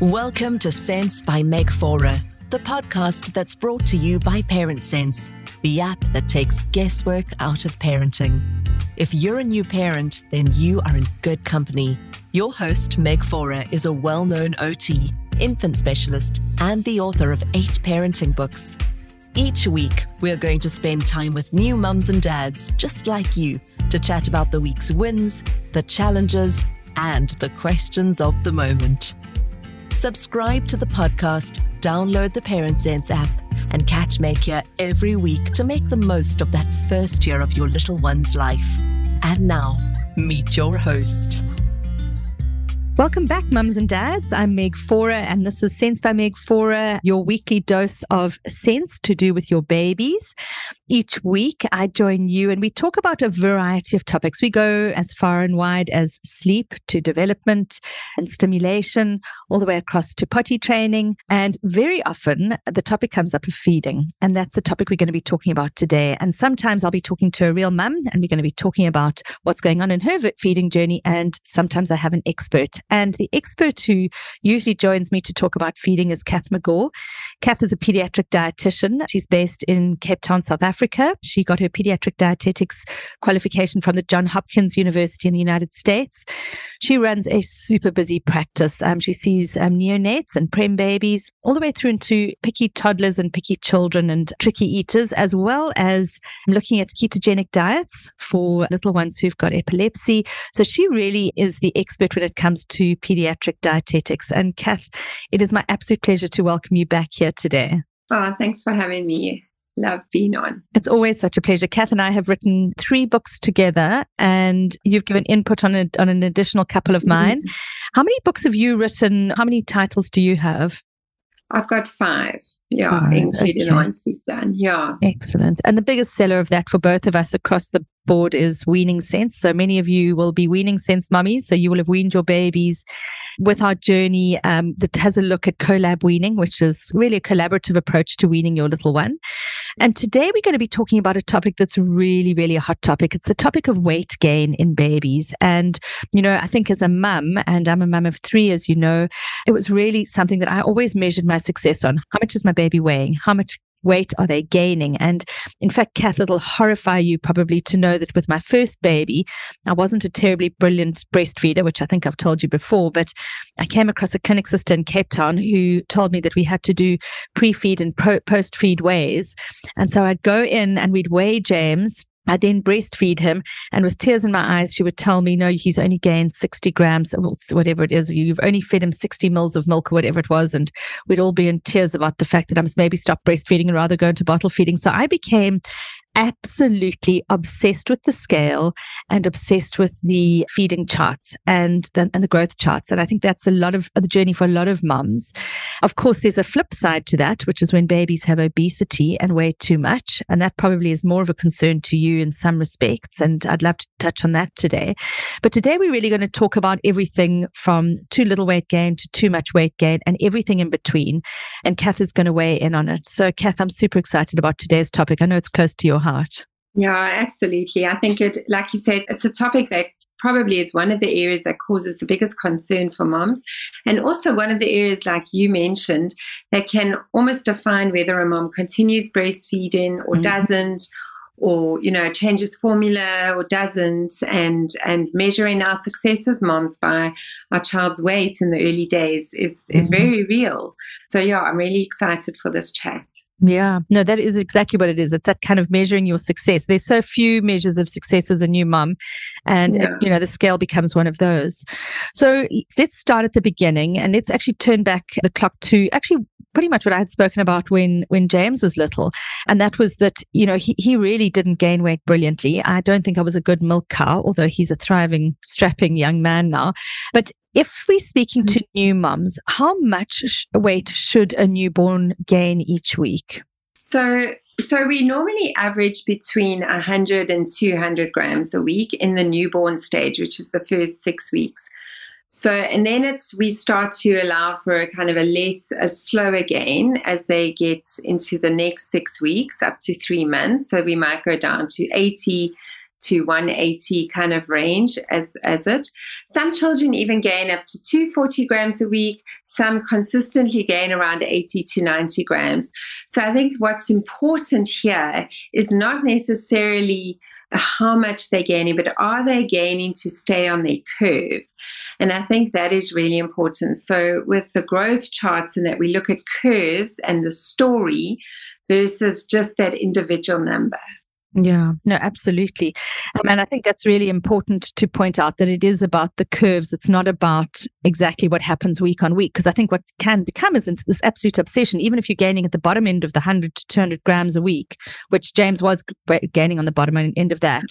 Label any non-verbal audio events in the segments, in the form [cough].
Welcome to Sense by Meg Faure, the podcast that's brought to you by Parent Sense, the app that takes guesswork out of parenting. If you're a new parent, then you are in good company. Your host, Meg Faure, is a well known OT, infant specialist, and the author of eight parenting books. Each week, we're going to spend time with new mums and dads just like you to chat about the week's wins, the challenges, and the questions of the moment. Subscribe to the podcast, download the Parent Sense app, and catch Meg here every week to make the most of that first year of your little one's life. And now, meet your host. Welcome back, mums and dads. I'm Meg Faure, and this is Sense by Meg Faure, your weekly dose of sense to do with your babies. Each week, I join you and we talk about a variety of topics. We go as far and wide as sleep to development and stimulation, all the way across to potty training. And very often, the topic comes up of feeding. And that's the topic we're going to be talking about today. And sometimes I'll be talking to a real mum and we're going to be talking about what's going on in her feeding journey. And sometimes I have an expert. And the expert who usually joins me to talk about feeding is Kath Megaw. Kath is a pediatric dietitian. She's based in Cape Town, South Africa. Africa. She got her pediatric dietetics qualification from the John Hopkins University in the United States. She runs a super busy practice. Um, she sees um, neonates and prem babies all the way through into picky toddlers and picky children and tricky eaters, as well as looking at ketogenic diets for little ones who've got epilepsy. So she really is the expert when it comes to pediatric dietetics. And Kath, it is my absolute pleasure to welcome you back here today. Oh, thanks for having me love being on. It's always such a pleasure. Kath and I have written three books together, and you've given input on, a, on an additional couple of mine. Mm-hmm. How many books have you written? How many titles do you have? I've got five. Yeah, oh, including okay. the ones we've done. Yeah. Excellent. And the biggest seller of that for both of us across the board is weaning sense. So many of you will be weaning sense mummies. So you will have weaned your babies with our journey um, that has a look at collab weaning, which is really a collaborative approach to weaning your little one. And today we're going to be talking about a topic that's really, really a hot topic. It's the topic of weight gain in babies. And, you know, I think as a mum, and I'm a mum of three, as you know, it was really something that I always measured my success on. How much is my baby weighing? How much weight are they gaining? And in fact, Kath, it'll horrify you probably to know that with my first baby, I wasn't a terribly brilliant breastfeeder, which I think I've told you before, but I came across a clinic sister in Cape Town who told me that we had to do pre feed and post feed weighs. And so I'd go in and we'd weigh James I then breastfeed him, and with tears in my eyes, she would tell me, "No, he's only gained sixty grams, whatever it is. You've only fed him sixty mils of milk, or whatever it was." And we'd all be in tears about the fact that I must maybe stop breastfeeding and rather go into bottle feeding. So I became absolutely obsessed with the scale and obsessed with the feeding charts and the, and the growth charts. And I think that's a lot of the journey for a lot of mums. Of course, there's a flip side to that, which is when babies have obesity and weigh too much. And that probably is more of a concern to you in some respects. And I'd love to touch on that today. But today we're really going to talk about everything from too little weight gain to too much weight gain and everything in between. And Kath is going to weigh in on it. So Kath, I'm super excited about today's topic. I know it's close to your heart. Yeah, absolutely. I think it, like you said, it's a topic that probably is one of the areas that causes the biggest concern for moms. And also one of the areas, like you mentioned, that can almost define whether a mom continues breastfeeding or mm-hmm. doesn't, or you know changes formula or doesn't and and measuring our success as moms by our child's weight in the early days is is mm-hmm. very real so yeah i'm really excited for this chat yeah, no, that is exactly what it is. It's that kind of measuring your success. There's so few measures of success as a new mum, and yeah. it, you know the scale becomes one of those. So let's start at the beginning, and let's actually turn back the clock to actually pretty much what I had spoken about when when James was little, and that was that you know he he really didn't gain weight brilliantly. I don't think I was a good milk cow, although he's a thriving, strapping young man now. But if we're speaking to mm-hmm. new mums, how much weight should a newborn gain each week? So, so we normally average between 100 and 200 grams a week in the newborn stage, which is the first six weeks. So, and then it's we start to allow for a kind of a less, a slower gain as they get into the next six weeks, up to three months. So we might go down to 80 to 180 kind of range as, as it. Some children even gain up to 240 grams a week. Some consistently gain around 80 to 90 grams. So I think what's important here is not necessarily how much they're gaining, but are they gaining to stay on their curve? And I think that is really important. So with the growth charts and that we look at curves and the story versus just that individual number. Yeah, no, absolutely. Um, and I think that's really important to point out that it is about the curves. It's not about exactly what happens week on week. Because I think what can become is this absolute obsession, even if you're gaining at the bottom end of the 100 to 200 grams a week, which James was gaining on the bottom end of that.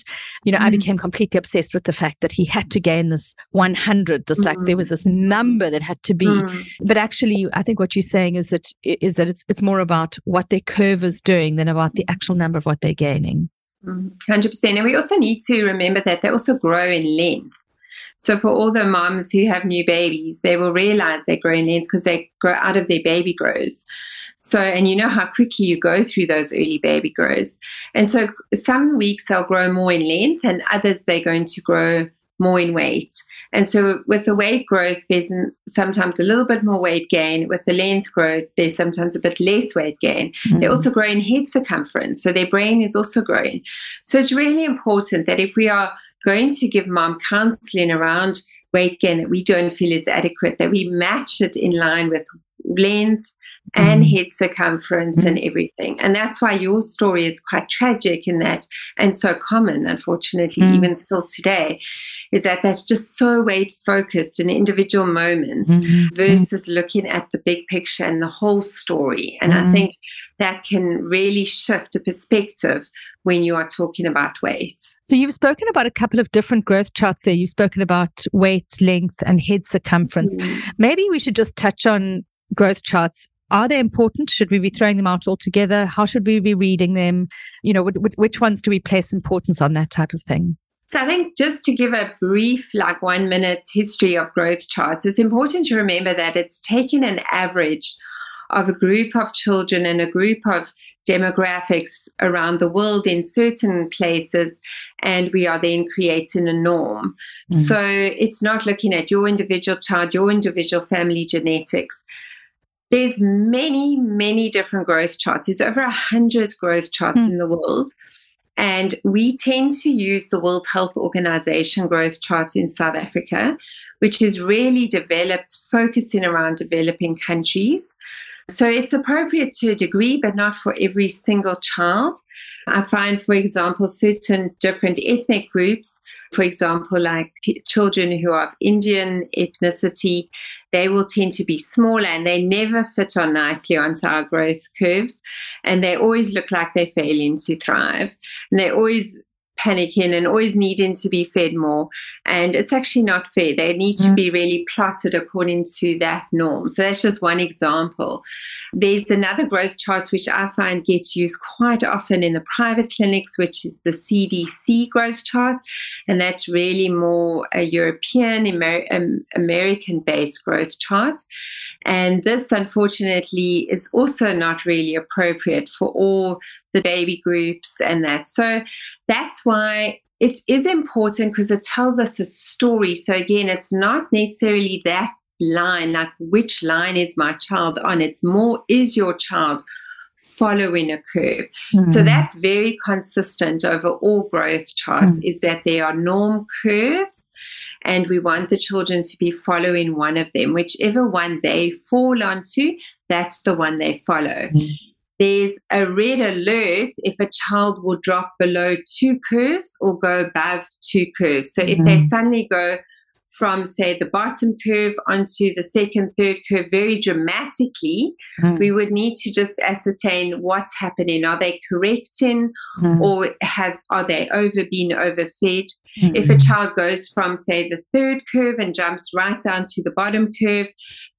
You know, mm. I became completely obsessed with the fact that he had to gain this 100, this mm. like there was this number that had to be. Mm. But actually, I think what you're saying is that is that it's it's more about what their curve is doing than about the actual number of what they're gaining. 100%. And we also need to remember that they also grow in length. So for all the moms who have new babies, they will realize they grow in length because they grow out of their baby grows. So, and you know how quickly you go through those early baby grows. And so some weeks they'll grow more in length and others they're going to grow more in weight. And so with the weight growth, there's sometimes a little bit more weight gain. With the length growth, there's sometimes a bit less weight gain. Mm-hmm. They also grow in head circumference. So their brain is also growing. So it's really important that if we are going to give mom counseling around weight gain that we don't feel is adequate, that we match it in line with length, and mm. head circumference mm. and everything. And that's why your story is quite tragic in that and so common, unfortunately, mm. even still today, is that that's just so weight focused in individual moments mm-hmm. versus looking at the big picture and the whole story. And I mm. think that can really shift the perspective when you are talking about weight. So you've spoken about a couple of different growth charts there. You've spoken about weight, length, and head circumference. Mm. Maybe we should just touch on growth charts are they important? Should we be throwing them out altogether? How should we be reading them? You know, which ones do we place importance on that type of thing? So I think just to give a brief, like one minute history of growth charts, it's important to remember that it's taken an average of a group of children and a group of demographics around the world in certain places, and we are then creating a norm. Mm-hmm. So it's not looking at your individual child, your individual family genetics there's many, many different growth charts. There's over a hundred growth charts mm. in the world. And we tend to use the World Health Organization growth charts in South Africa, which is really developed focusing around developing countries. So it's appropriate to a degree, but not for every single child. I find, for example, certain different ethnic groups, for example, like p- children who are of Indian ethnicity, they will tend to be smaller and they never fit on nicely onto our growth curves. And they always look like they're failing to thrive. And they always panicking and always needing to be fed more. And it's actually not fair. They need to mm. be really plotted according to that norm. So that's just one example. There's another growth chart which I find gets used quite often in the private clinics, which is the CDC growth chart. And that's really more a European, Amer- um, American based growth chart. And this, unfortunately, is also not really appropriate for all the baby groups and that. So that's why it is important because it tells us a story. So again, it's not necessarily that line, like which line is my child on. It's more, is your child following a curve? Mm-hmm. So that's very consistent over all growth charts, mm-hmm. is that there are norm curves. And we want the children to be following one of them. Whichever one they fall onto, that's the one they follow. Mm-hmm there's a red alert if a child will drop below two curves or go above two curves. So mm-hmm. if they mm-hmm. suddenly go from, say, the bottom curve onto the second, third curve very dramatically, mm-hmm. we would need to just ascertain what's happening. Are they correcting mm-hmm. or have are they over being overfed? If a child goes from, say, the third curve and jumps right down to the bottom curve,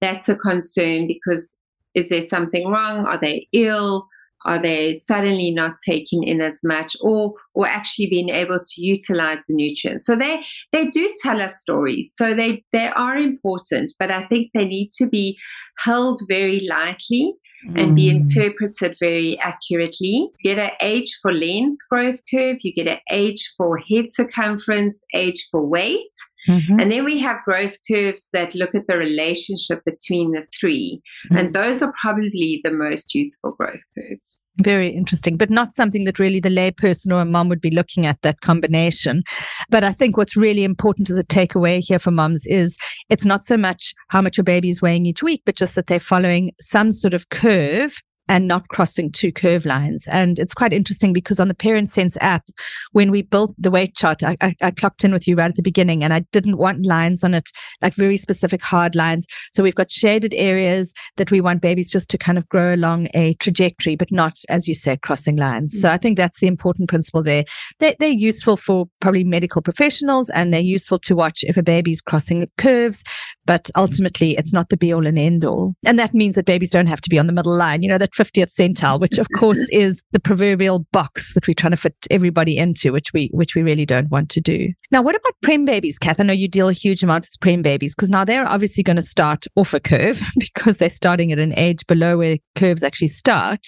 that's a concern because is there something wrong? Are they ill? Are they suddenly not taking in as much or or actually being able to utilize the nutrients? So they they do tell us stories. So they they are important, but I think they need to be held very lightly and be mm. interpreted very accurately. You get an age for length growth curve, you get an age for head circumference, age for weight. Mm-hmm. And then we have growth curves that look at the relationship between the 3 mm-hmm. And those are probably the most useful growth curves. Very interesting, but not something that really the layperson or a mom would be looking at that combination. But I think what's really important as a takeaway here for moms is it's not so much how much your baby is weighing each week, but just that they're following some sort of curve and not crossing two curve lines. And it's quite interesting because on the Parent Sense app, when we built the weight chart, I, I, I, clocked in with you right at the beginning and I didn't want lines on it, like very specific hard lines. So we've got shaded areas that we want babies just to kind of grow along a trajectory, but not, as you say, crossing lines. Mm-hmm. So I think that's the important principle there. They're, they're useful for probably medical professionals and they're useful to watch if a baby's crossing curves, but ultimately it's not the be all and end all. And that means that babies don't have to be on the middle line. You know, that 50th centile, which of course [laughs] is the proverbial box that we're trying to fit everybody into, which we which we really don't want to do. Now, what about prem babies, Kath? I know you deal a huge amount with prem babies because now they're obviously going to start off a curve [laughs] because they're starting at an age below where curves actually start.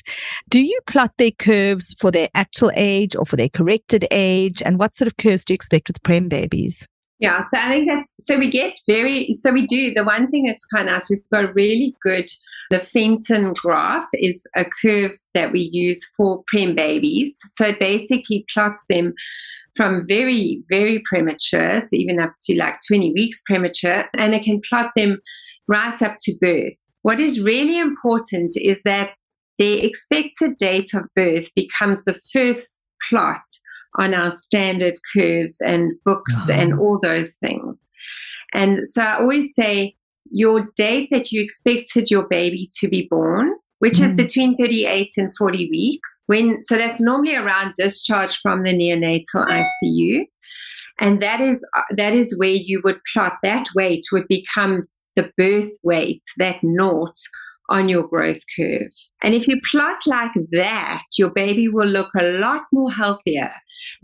Do you plot their curves for their actual age or for their corrected age? And what sort of curves do you expect with prem babies? Yeah, so I think that's so we get very so we do the one thing that's kind of nice, we've got really good the Fenton graph is a curve that we use for prem babies. So it basically plots them from very, very premature, so even up to like 20 weeks premature, and it can plot them right up to birth. What is really important is that the expected date of birth becomes the first plot on our standard curves and books oh. and all those things. And so I always say your date that you expected your baby to be born, which mm. is between 38 and 40 weeks. When so that's normally around discharge from the neonatal ICU. And that is uh, that is where you would plot that weight would become the birth weight, that naught on your growth curve. And if you plot like that, your baby will look a lot more healthier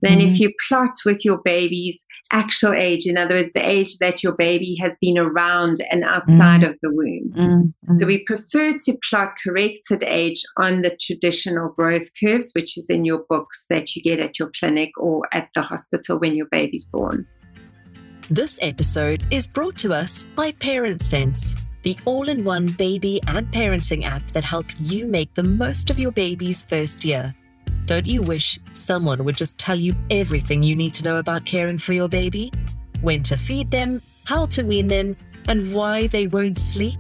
than mm-hmm. if you plot with your baby's actual age. In other words, the age that your baby has been around and outside mm-hmm. of the womb. Mm-hmm. So we prefer to plot corrected age on the traditional growth curves, which is in your books that you get at your clinic or at the hospital when your baby's born. This episode is brought to us by Parent Sense the all in one baby and parenting app that help you make the most of your baby's first year. Don't you wish someone would just tell you everything you need to know about caring for your baby? When to feed them, how to wean them, and why they won't sleep?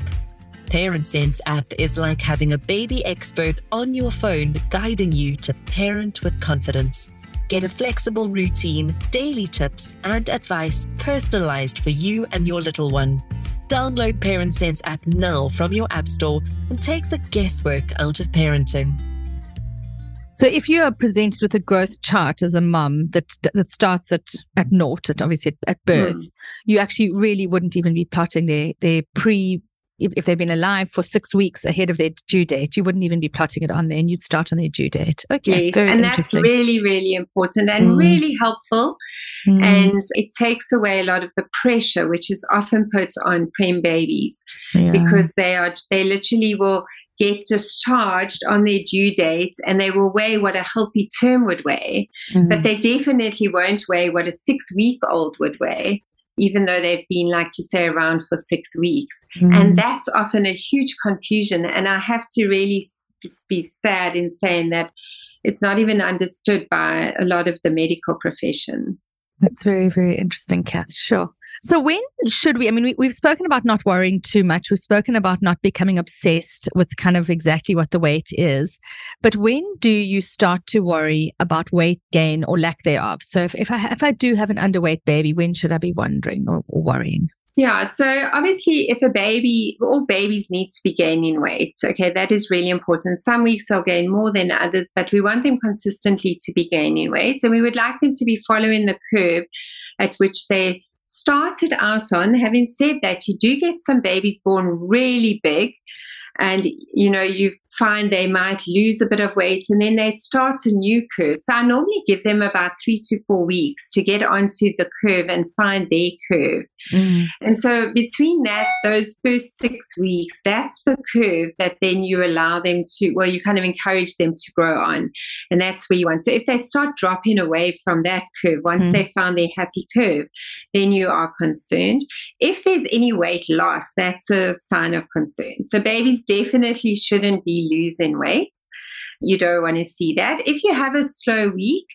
Parent Sense app is like having a baby expert on your phone guiding you to parent with confidence. Get a flexible routine, daily tips, and advice personalized for you and your little one. Download Parent Sense app now from your app store and take the guesswork out of parenting. So if you are presented with a growth chart as a mum that that starts at at naught, at obviously at, at birth, mm. you actually really wouldn't even be plotting their their pre if, they've been alive for six weeks ahead of their due date, you wouldn't even be plotting it on there and you'd start on their due date. Okay. Yes, and that's really, really important and mm. really helpful. Mm. And it takes away a lot of the pressure, which is often put on prem babies yeah. because they are, they literally will get discharged on their due date and they will weigh what a healthy term would weigh, mm. but they definitely won't weigh what a six week old would weigh even though they've been, like you say, around for six weeks. Mm. And that's often a huge confusion. And I have to really be sad in saying that it's not even understood by a lot of the medical profession. That's very, very interesting, Kath. Sure. So, when should we? I mean, we, have spoken about not worrying too much. We've spoken about not becoming obsessed with kind of exactly what the weight is. But when do you start to worry about weight gain or lack thereof? So, if, if, I, if I do have an underweight baby, when should I be wondering or, or worrying? Yeah, so obviously, if a baby, all babies need to be gaining weight. Okay, that is really important. Some weeks they'll gain more than others, but we want them consistently to be gaining weight. And we would like them to be following the curve at which they started out on. Having said that, you do get some babies born really big. And you know you find they might lose a bit of weight and then they start a new curve. So i normally give them about three to four weeks to get onto the curve and find their curve. Mm. and so between that those first six weeks that's the curve that then you allow them to well you kind of encourage them to grow on and that's where you want. So if they start dropping away from that curve once mm. they found their happy curve then you are concerned. If there's any weight loss that's a sign of concern. So babies definitely shouldn't be losing weight. You don't want to see that. If you have a slow week,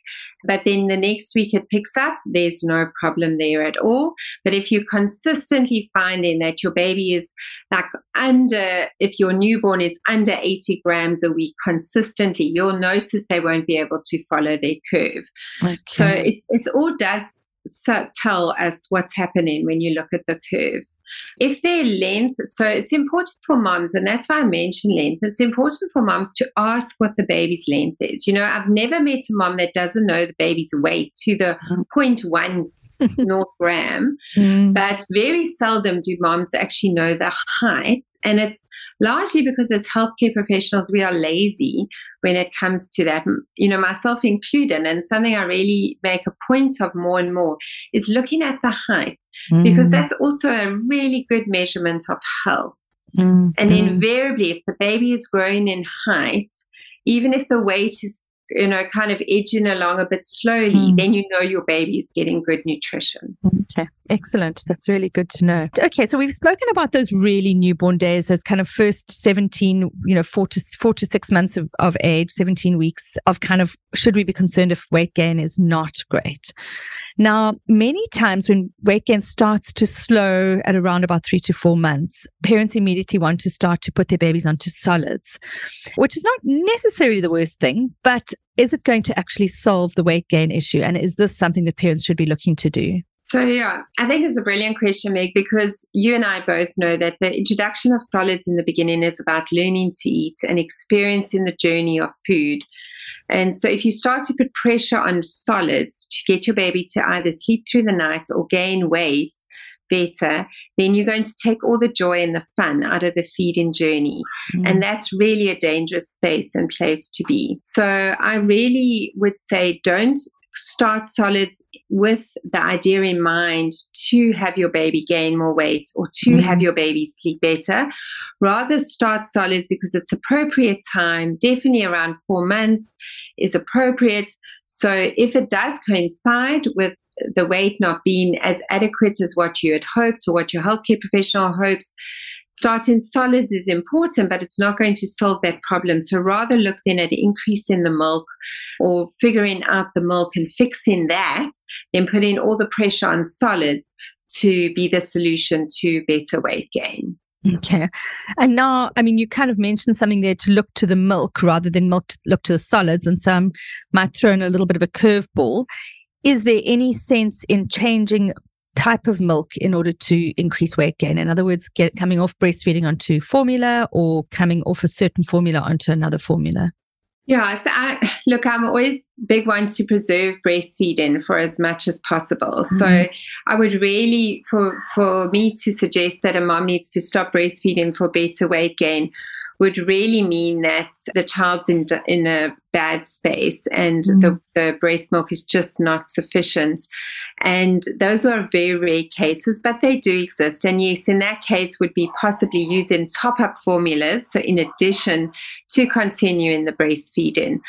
but then the next week it picks up, there's no problem there at all. But if you're consistently finding that your baby is like under, if your newborn is under 80 grams a week consistently, you'll notice they won't be able to follow their curve. Okay. So it's it's all does tell us what's happening when you look at the curve. If their length, so it's important for moms, and that's why I mentioned length. It's important for moms to ask what the baby's length is. You know, I've never met a mom that doesn't know the baby's weight to the mm. 0.1 [laughs] North gram. Mm. But very seldom do moms actually know the height. And it's largely because as healthcare professionals, we are lazy when it comes to that, you know, myself included. And something I really make a point of more and more is looking at the height, mm. because that's also a really good measurement of health. Mm. And mm. invariably, if the baby is growing in height, even if the weight is you know, kind of edging along a bit slowly, mm. then you know your baby is getting good nutrition. Okay, excellent. That's really good to know. Okay, so we've spoken about those really newborn days, those kind of first 17, you know, four to four to six months of, of age, 17 weeks of kind of should we be concerned if weight gain is not great? Now, many times when weight gain starts to slow at around about three to four months, parents immediately want to start to put their babies onto solids, which is not necessarily the worst thing, but is it going to actually solve the weight gain issue? And is this something that parents should be looking to do? So, yeah, I think it's a brilliant question, Meg, because you and I both know that the introduction of solids in the beginning is about learning to eat and experiencing the journey of food. And so, if you start to put pressure on solids to get your baby to either sleep through the night or gain weight better, then you're going to take all the joy and the fun out of the feeding journey. Mm. And that's really a dangerous space and place to be. So, I really would say don't start solids with the idea in mind to have your baby gain more weight or to mm-hmm. have your baby sleep better. Rather start solids because it's appropriate time, definitely around four months is appropriate. So if it does coincide with the weight not being as adequate as what you had hoped or what your healthcare professional hopes, starting solids is important, but it's not going to solve that problem. So rather look then at increasing the milk or figuring out the milk and fixing that than putting all the pressure on solids to be the solution to better weight gain. Okay. And now, I mean, you kind of mentioned something there to look to the milk rather than milk to look to the solids. And so I might throw in a little bit of a curveball. Is there any sense in changing type of milk in order to increase weight gain? In other words, get coming off breastfeeding onto formula or coming off a certain formula onto another formula? Yeah, so I, look, I'm always big one to preserve breastfeeding for as much as possible. Mm-hmm. So I would really, for for me to suggest that a mom needs to stop breastfeeding for better weight gain, would really mean that the child's in in a bad space and mm. the, the breast milk is just not sufficient. And those are very rare cases, but they do exist. And yes, in that case, would be possibly using top up formulas. So, in addition to continuing the breastfeeding.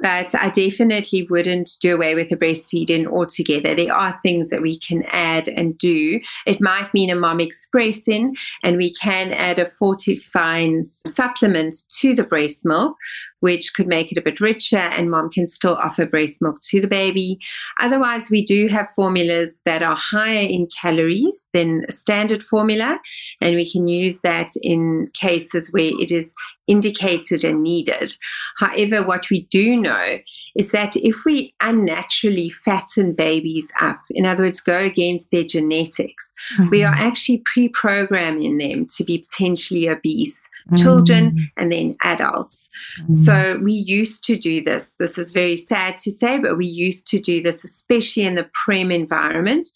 But I definitely wouldn't do away with the breastfeeding altogether. There are things that we can add and do. It might mean a mom expressing, and we can add a fortifying supplement to the breast milk which could make it a bit richer and mom can still offer breast milk to the baby. Otherwise, we do have formulas that are higher in calories than a standard formula, and we can use that in cases where it is indicated and needed. However, what we do know is that if we unnaturally fatten babies up, in other words, go against their genetics, mm-hmm. we are actually pre programming them to be potentially obese children mm. and then adults. Mm. So we used to do this. This is very sad to say, but we used to do this, especially in the prem environment.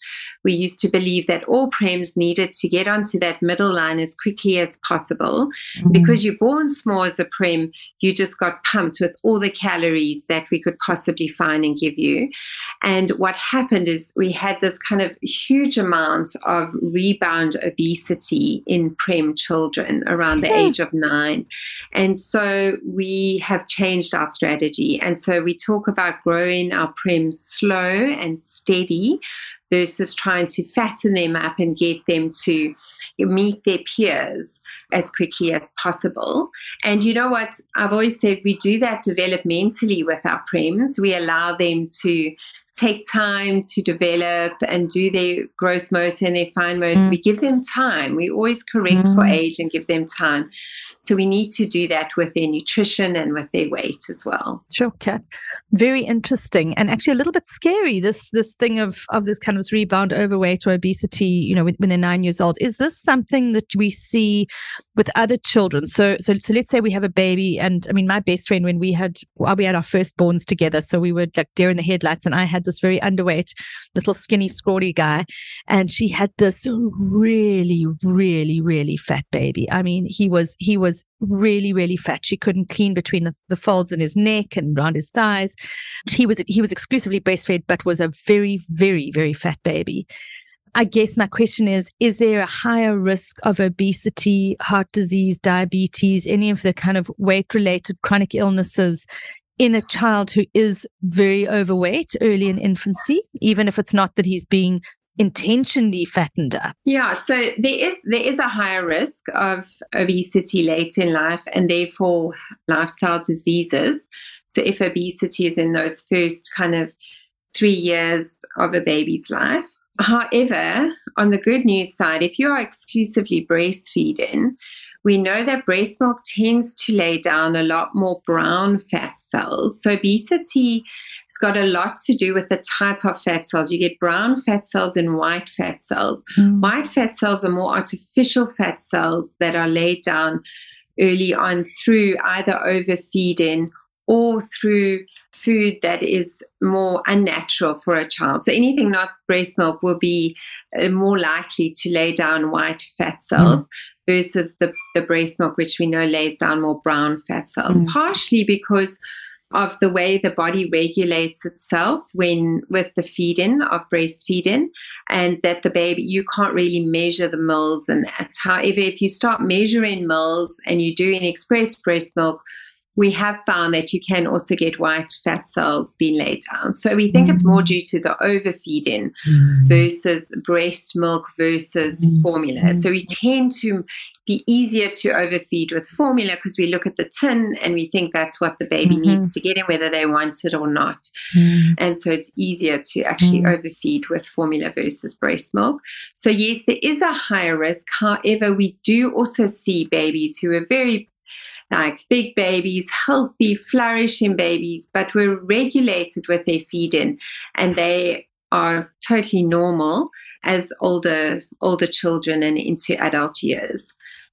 We used to believe that all prems needed to get onto that middle line as quickly as possible. Mm. Because you're born small as a prem, you just got pumped with all the calories that we could possibly find and give you. And what happened is we had this kind of huge amount of rebound obesity in prem children around the age of nine. And so we have changed our strategy. And so we talk about growing our prem slow and steady versus trying to fatten them up and get them to meet their peers as quickly as possible. And you know what? I've always said we do that developmentally with our prems. We allow them to take time to develop and do their gross motor and their fine motor. Mm. We give them time. We always correct mm. for age and give them time. So we need to do that with their nutrition and with their weight as well. Sure, Kath. Very interesting and actually a little bit scary. This this thing of of this kind of rebound overweight or obesity. You know, when, when they're nine years old. Is this something that we see with other children? So so so let's say we have a baby, and I mean, my best friend when we had well, we had our firstborns together, so we were like deer in the headlights, and I had this very underweight, little skinny, scrawny guy. And she had this really, really, really fat baby. I mean, he was, he was really, really fat. She couldn't clean between the, the folds in his neck and around his thighs. He was, he was exclusively breastfed, but was a very, very, very fat baby. I guess my question is Is there a higher risk of obesity, heart disease, diabetes, any of the kind of weight related chronic illnesses in a child who is very overweight early in infancy, even if it's not that he's being intentionally fattened up? Yeah, so there is there is a higher risk of obesity late in life and therefore lifestyle diseases. So if obesity is in those first kind of three years of a baby's life. However, on the good news side, if you are exclusively breastfeeding, we know that breast milk tends to lay down a lot more brown fat cells. So obesity has got a lot to do with the type of fat cells. You get brown fat cells and white fat cells. Mm. White fat cells are more artificial fat cells that are laid down early on through either overfeeding or through food that is more unnatural for a child. So anything not breast milk will be uh, more likely to lay down white fat cells. Mm versus the, the breast milk, which we know lays down more brown fat cells, mm. partially because of the way the body regulates itself when with the feeding of breastfeeding and that the baby you can't really measure the mils and that however if you start measuring mils and you're doing express breast milk we have found that you can also get white fat cells being laid down. So we think mm. it's more mm. due to the overfeeding mm. versus breast milk versus mm. formula. So we tend to be easier to overfeed with formula because we look at the tin and we think that's what the baby mm-hmm. needs to get in, whether they want it or not. Mm. And so it's easier to actually mm. overfeed with formula versus breast milk. So, yes, there is a higher risk. However, we do also see babies who are very like big babies, healthy, flourishing babies, but were regulated with their feeding and they are totally normal as older older children and into adult years.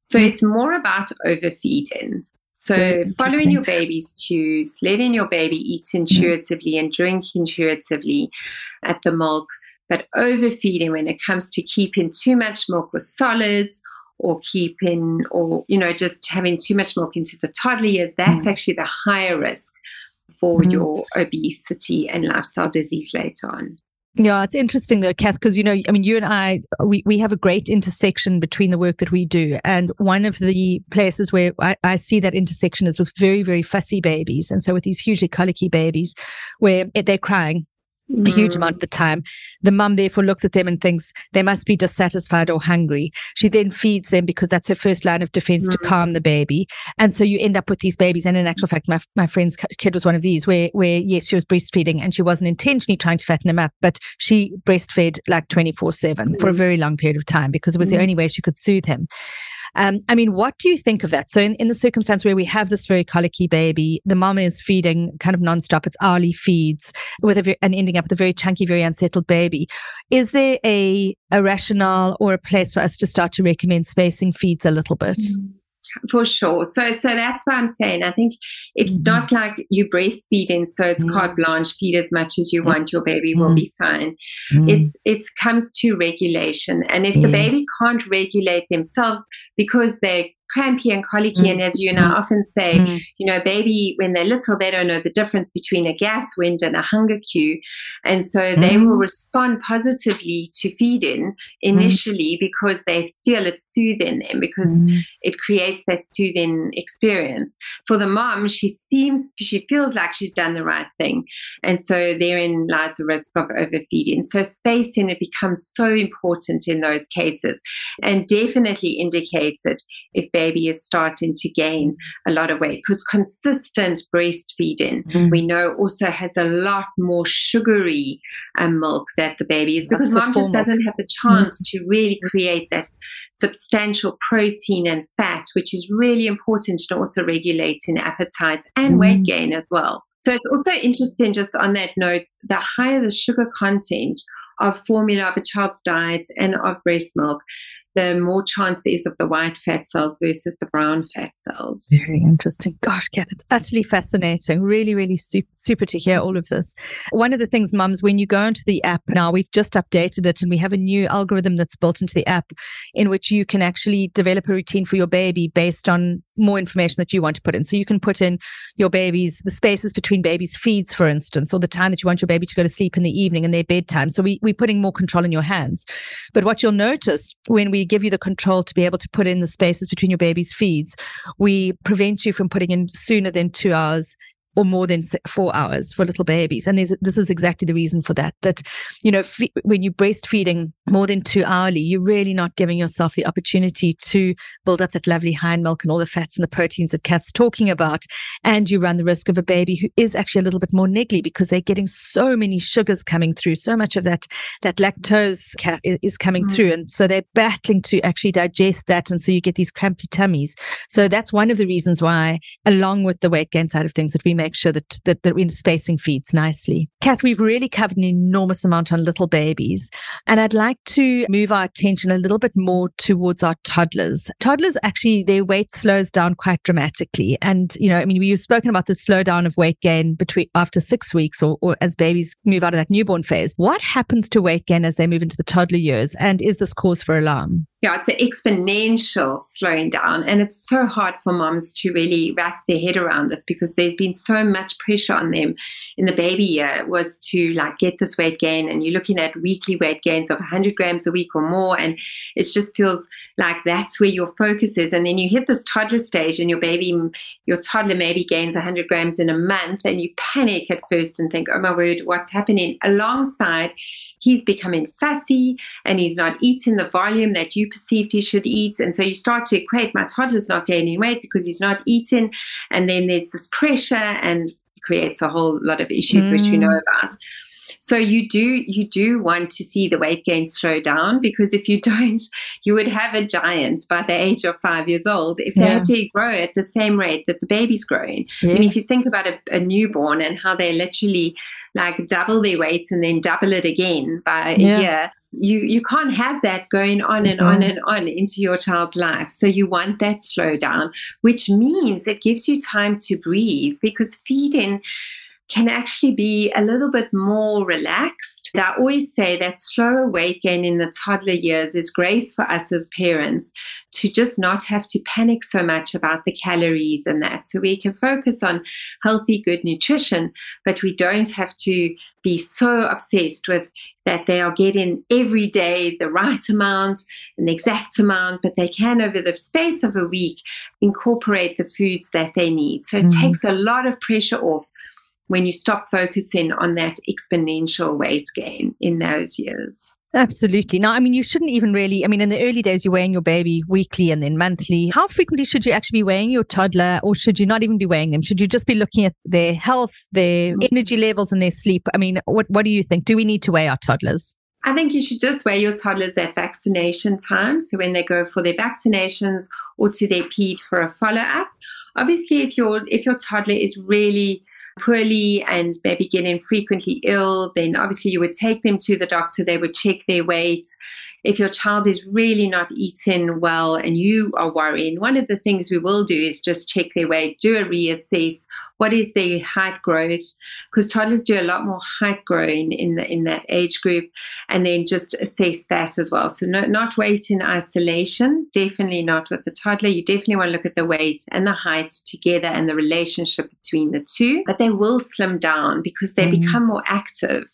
So mm. it's more about overfeeding. So following your baby's cues, letting your baby eat mm. intuitively and drink intuitively at the milk, but overfeeding when it comes to keeping too much milk with solids or keeping or you know just having too much milk into the toddler years that's mm. actually the higher risk for mm. your obesity and lifestyle disease later on yeah, it's interesting though, Kath, because you know, I mean, you and I, we, we have a great intersection between the work that we do. And one of the places where I, I see that intersection is with very, very fussy babies. And so with these hugely colicky babies where they're crying a huge mm. amount of the time. The mum therefore looks at them and thinks they must be dissatisfied or hungry. She then feeds them because that's her first line of defense mm. to calm the baby. And so you end up with these babies. And in actual fact, my, my friend's kid was one of these where, where yes, she was breastfeeding and she wasn't intentionally trying to fatten him up, but she breastfed like 24 seven for a mm. very long period of time because it was the mm. only way she could soothe him. Um, I mean, what do you think of that? So, in, in the circumstance where we have this very colicky baby, the mom is feeding kind of nonstop, it's hourly feeds with a, and ending up with a very chunky, very unsettled baby. Is there a, a rationale or a place for us to start to recommend spacing feeds a little bit? Mm-hmm for sure. So so that's what I'm saying. I think it's mm-hmm. not like you breastfeeding, so it's mm-hmm. carte blanche, feed as much as you mm-hmm. want, your baby will be mm-hmm. fine. Mm-hmm. It's it's comes to regulation. And if yes. the baby can't regulate themselves because they crampy and colicky. Mm. And as you and I often say, mm. you know, baby, when they're little, they don't know the difference between a gas wind and a hunger cue. And so mm. they will respond positively to feeding mm. initially because they feel it soothing them because it creates that soothing experience. For the mom, she seems, she feels like she's done the right thing. And so therein lies the risk of overfeeding. So spacing, it becomes so important in those cases and definitely indicated if baby is starting to gain a lot of weight because consistent breastfeeding mm. we know also has a lot more sugary um, milk that the baby is because mom just doesn't have the chance mm. to really create that substantial protein and fat which is really important to also regulate in appetite and mm. weight gain as well so it's also interesting just on that note the higher the sugar content of formula of a child's diet and of breast milk the more chance there is of the white fat cells versus the brown fat cells. Very interesting. Gosh, Kath, it's utterly fascinating. Really, really super, super to hear all of this. One of the things, mums, when you go into the app now, we've just updated it and we have a new algorithm that's built into the app in which you can actually develop a routine for your baby based on more information that you want to put in. So you can put in your baby's, the spaces between babies' feeds, for instance, or the time that you want your baby to go to sleep in the evening and their bedtime. So we, we're putting more control in your hands. But what you'll notice when we give you the control to be able to put in the spaces between your baby's feeds. We prevent you from putting in sooner than two hours or more than four hours for little babies. And this is exactly the reason for that. That, you know, f- when you're breastfeeding more than two hourly, you're really not giving yourself the opportunity to build up that lovely hind milk and all the fats and the proteins that Kath's talking about. And you run the risk of a baby who is actually a little bit more niggly because they're getting so many sugars coming through. So much of that, that lactose is coming mm. through. And so they're battling to actually digest that. And so you get these crampy tummies. So that's one of the reasons why, along with the weight gain side of things, that we make sure that, that, that we're spacing feeds nicely. Kath, we've really covered an enormous amount on little babies. And I'd like to move our attention a little bit more towards our toddlers. Toddlers actually, their weight slows down quite dramatically. And, you know, I mean, we've spoken about the slowdown of weight gain between after six weeks or, or as babies move out of that newborn phase. What happens to weight gain as they move into the toddler years? And is this cause for alarm? Yeah, it's an exponential slowing down. And it's so hard for moms to really wrap their head around this because there's been so much pressure on them in the baby year was to like get this weight gain. And you're looking at weekly weight gains of 100 grams a week or more. And it just feels like that's where your focus is. And then you hit this toddler stage and your baby, your toddler maybe gains 100 grams in a month and you panic at first and think, oh my word, what's happening? Alongside, he's becoming fussy and he's not eating the volume that you perceived he should eat. And so you start to equate my toddler's not gaining weight because he's not eating. And then there's this pressure and creates a whole lot of issues, mm. which we know mm. about. So you do you do want to see the weight gain slow down because if you [laughs] don't, you would have a giant by the age of five years old if they had to grow at the same rate that the baby's growing. Yes. And if you think about a, a newborn and how they literally like double their weight and then double it again by a yeah. year you you can't have that going on and on mm-hmm. and on into your child's life so you want that slow down which means it gives you time to breathe because feeding can actually be a little bit more relaxed. I always say that slower weight gain in the toddler years is grace for us as parents to just not have to panic so much about the calories and that. So we can focus on healthy, good nutrition, but we don't have to be so obsessed with that they are getting every day the right amount and the exact amount, but they can, over the space of a week, incorporate the foods that they need. So it mm-hmm. takes a lot of pressure off when you stop focusing on that exponential weight gain in those years. Absolutely. Now, I mean, you shouldn't even really, I mean, in the early days, you're weighing your baby weekly and then monthly. How frequently should you actually be weighing your toddler or should you not even be weighing them? Should you just be looking at their health, their mm. energy levels and their sleep? I mean, what, what do you think? Do we need to weigh our toddlers? I think you should just weigh your toddlers at vaccination time. So when they go for their vaccinations or to their PED for a follow up. Obviously, if your if your toddler is really poorly and maybe getting frequently ill, then obviously you would take them to the doctor. They would check their weight. If your child is really not eating well and you are worrying, one of the things we will do is just check their weight, do a reassess what is their height growth because toddlers do a lot more height growing in the in that age group and then just assess that as well. So no, not weight in isolation definitely not with the toddler. You definitely want to look at the weight and the height together and the relationship between the two but they will slim down because they mm-hmm. become more active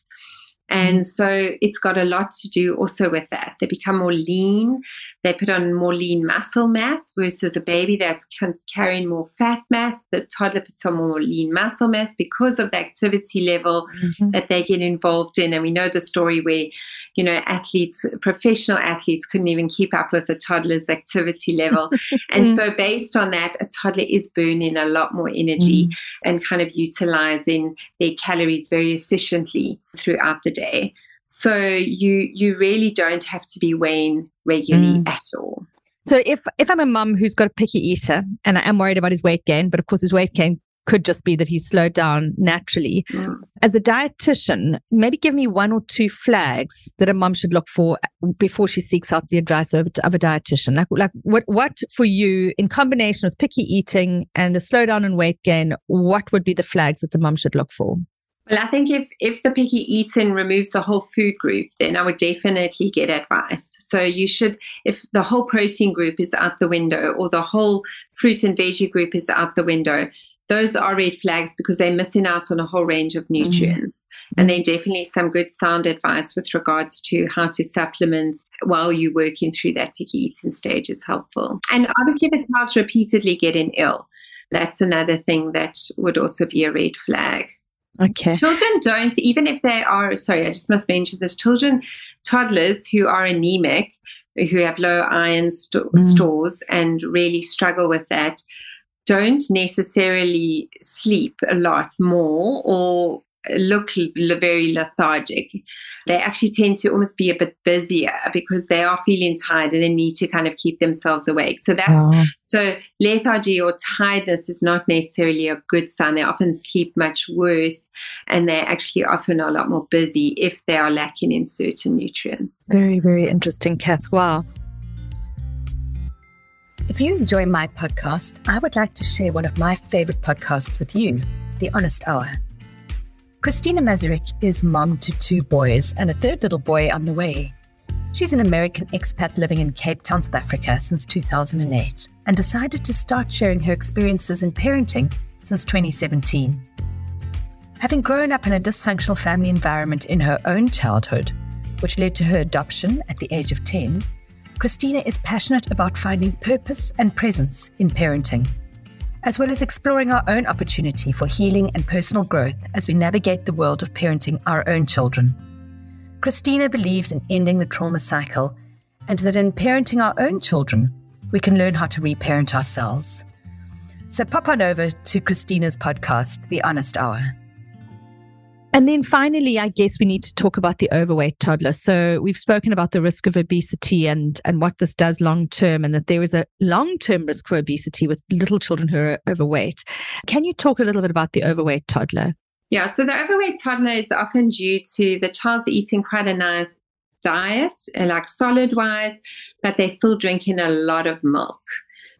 Mm-hmm. and so it's got a lot to do also with that. They become more lean. They put on more lean muscle mass versus a baby that's carrying more fat mass. The toddler puts on more lean muscle mass because of the activity level mm-hmm. that they get involved in. And we know the story where, you know, athletes, professional athletes couldn't even keep up with a toddler's activity level. [laughs] and so based on that, a toddler is burning a lot more energy mm-hmm. and kind of utilizing their calories very efficiently throughout the day. So you you really don't have to be weighing regularly mm. at all. So if if I'm a mum who's got a picky eater and I am worried about his weight gain, but of course his weight gain could just be that he's slowed down naturally. Mm. As a dietitian, maybe give me one or two flags that a mum should look for before she seeks out the advice of, of a dietitian. Like, like what, what for you in combination with picky eating and a slowdown in weight gain, what would be the flags that the mum should look for? Well, I think if if the picky eating removes the whole food group, then I would definitely get advice. So you should, if the whole protein group is out the window or the whole fruit and veggie group is out the window, those are red flags because they're missing out on a whole range of mm-hmm. nutrients. Mm-hmm. And then definitely some good sound advice with regards to how to supplement while you're working through that picky eating stage is helpful. And obviously, if the child's repeatedly getting ill, that's another thing that would also be a red flag. Okay. Children don't, even if they are, sorry, I just must mention this children, toddlers who are anemic, who have low iron mm. stores and really struggle with that, don't necessarily sleep a lot more or look very lethargic. They actually tend to almost be a bit busier because they are feeling tired and they need to kind of keep themselves awake. So that's oh. So lethargy or tiredness is not necessarily a good sign. They often sleep much worse and they actually often are a lot more busy if they are lacking in certain nutrients. Very, very interesting, Kath. Wow. If you enjoy my podcast, I would like to share one of my favorite podcasts with you, The Honest Hour. Christina Mazurik is mom to two boys and a third little boy on the way. She's an American expat living in Cape Town, South Africa since 2008 and decided to start sharing her experiences in parenting since 2017. Having grown up in a dysfunctional family environment in her own childhood, which led to her adoption at the age of 10, Christina is passionate about finding purpose and presence in parenting as well as exploring our own opportunity for healing and personal growth as we navigate the world of parenting our own children. Christina believes in ending the trauma cycle and that in parenting our own children, we can learn how to reparent ourselves. So pop on over to Christina's podcast, The Honest Hour. And then finally, I guess we need to talk about the overweight toddler. So we've spoken about the risk of obesity and, and what this does long term, and that there is a long term risk for obesity with little children who are overweight. Can you talk a little bit about the overweight toddler? Yeah, so the overweight toddler is often due to the child's eating quite a nice diet, uh, like solid wise, but they're still drinking a lot of milk.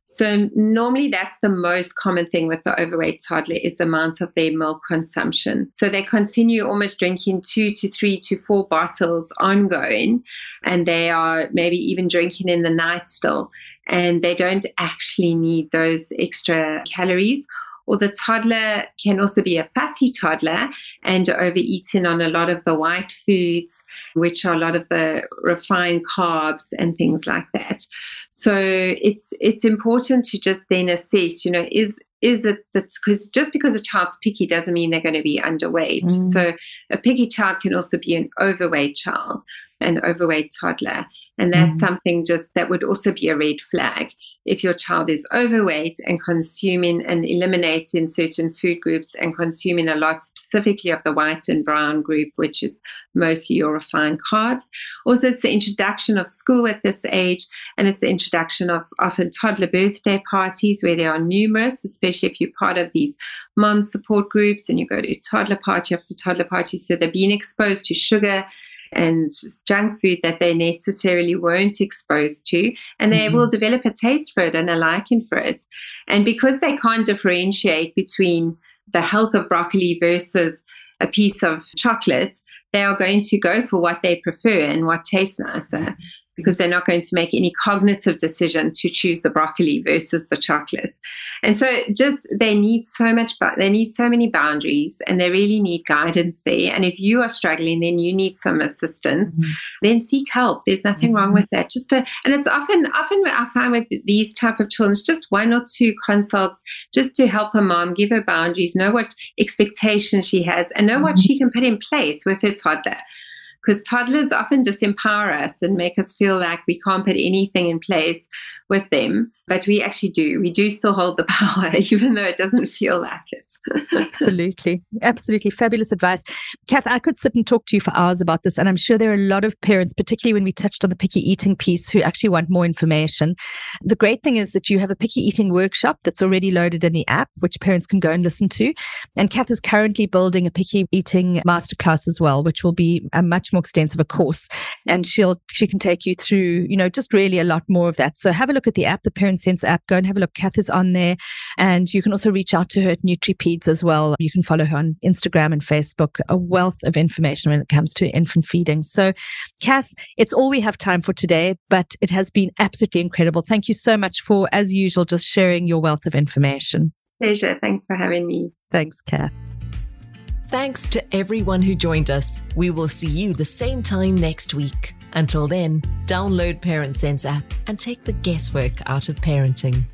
So normally that's the most common thing with the overweight toddler is the amount of their milk consumption. So they continue almost drinking two to three to four bottles ongoing, and they are maybe even drinking in the night still, and they don't actually need those extra calories or the toddler can also be a fussy toddler and overeating on a lot of the white foods, which are a lot of the refined carbs and things like that. So it's it's important to just then assess, you know, is is it that because just because a child's picky doesn't mean they're going to be underweight. Mm. So a picky child can also be an overweight child, an overweight toddler. And that's mm-hmm. something just that would also be a red flag. If your child is overweight and consuming and eliminating certain food groups and consuming a lot specifically of the white and brown group, which is mostly your refined carbs. Also, it's the introduction of school at this age, and it's the introduction of often toddler birthday parties where there are numerous, especially if you're part of these mom support groups and you go to toddler party after toddler party. So they're being exposed to sugar and junk food that they necessarily weren't exposed to, and they mm-hmm. will develop a taste for it and a liking for it. And because they can't differentiate between the health of broccoli versus a piece of chocolate, they are going to go for what they prefer and what tastes nicer because they're not going to make any cognitive decision to choose the broccoli versus the chocolate. And so just they need so much they need so many boundaries and they really need guidance there. And if you are struggling, then you need some assistance, mm-hmm. then seek help. There's nothing mm-hmm. wrong with that. Just to, and it's often often I find with these type of children, it's just one or two consults just to help a mom give her boundaries, know what expectations she has, and know mm-hmm. what she can put in place with her toddler because toddlers often disempower us and make us feel like we can't put anything in place with them but we actually do. We do still hold the [laughs] power, even though it doesn't feel like it. absolutely. Absolutely. Fabulous advice. Kath, I could sit and talk to you for hours about this. And I'm sure there are a lot of parents, particularly when we touched on the picky eating piece, who actually want more information. The great thing is that you have a picky eating workshop that's already loaded in the app, which parents can go and listen to. And Kath is currently building a picky eating masterclass as well, which will be a much more extensive a course. And she'll she can take you through, you know, just really a lot more of that. So have a look at the app, the Parent Sense app. Go and have a look. Kath is on there. And you can also reach out to her at NutriPeds as well. You can follow her on Instagram and Facebook. A wealth of information when it comes to infant feeding. So, Kath, it's all we have time for today, but it has been absolutely incredible. Thank you so much for, as usual, just sharing your wealth of information. Pleasure. Thanks for having me. Thanks, Kath. Thanks to everyone who joined us. We will see you the same time next week. Until then, download Parent Sense app and take the guesswork out of parenting.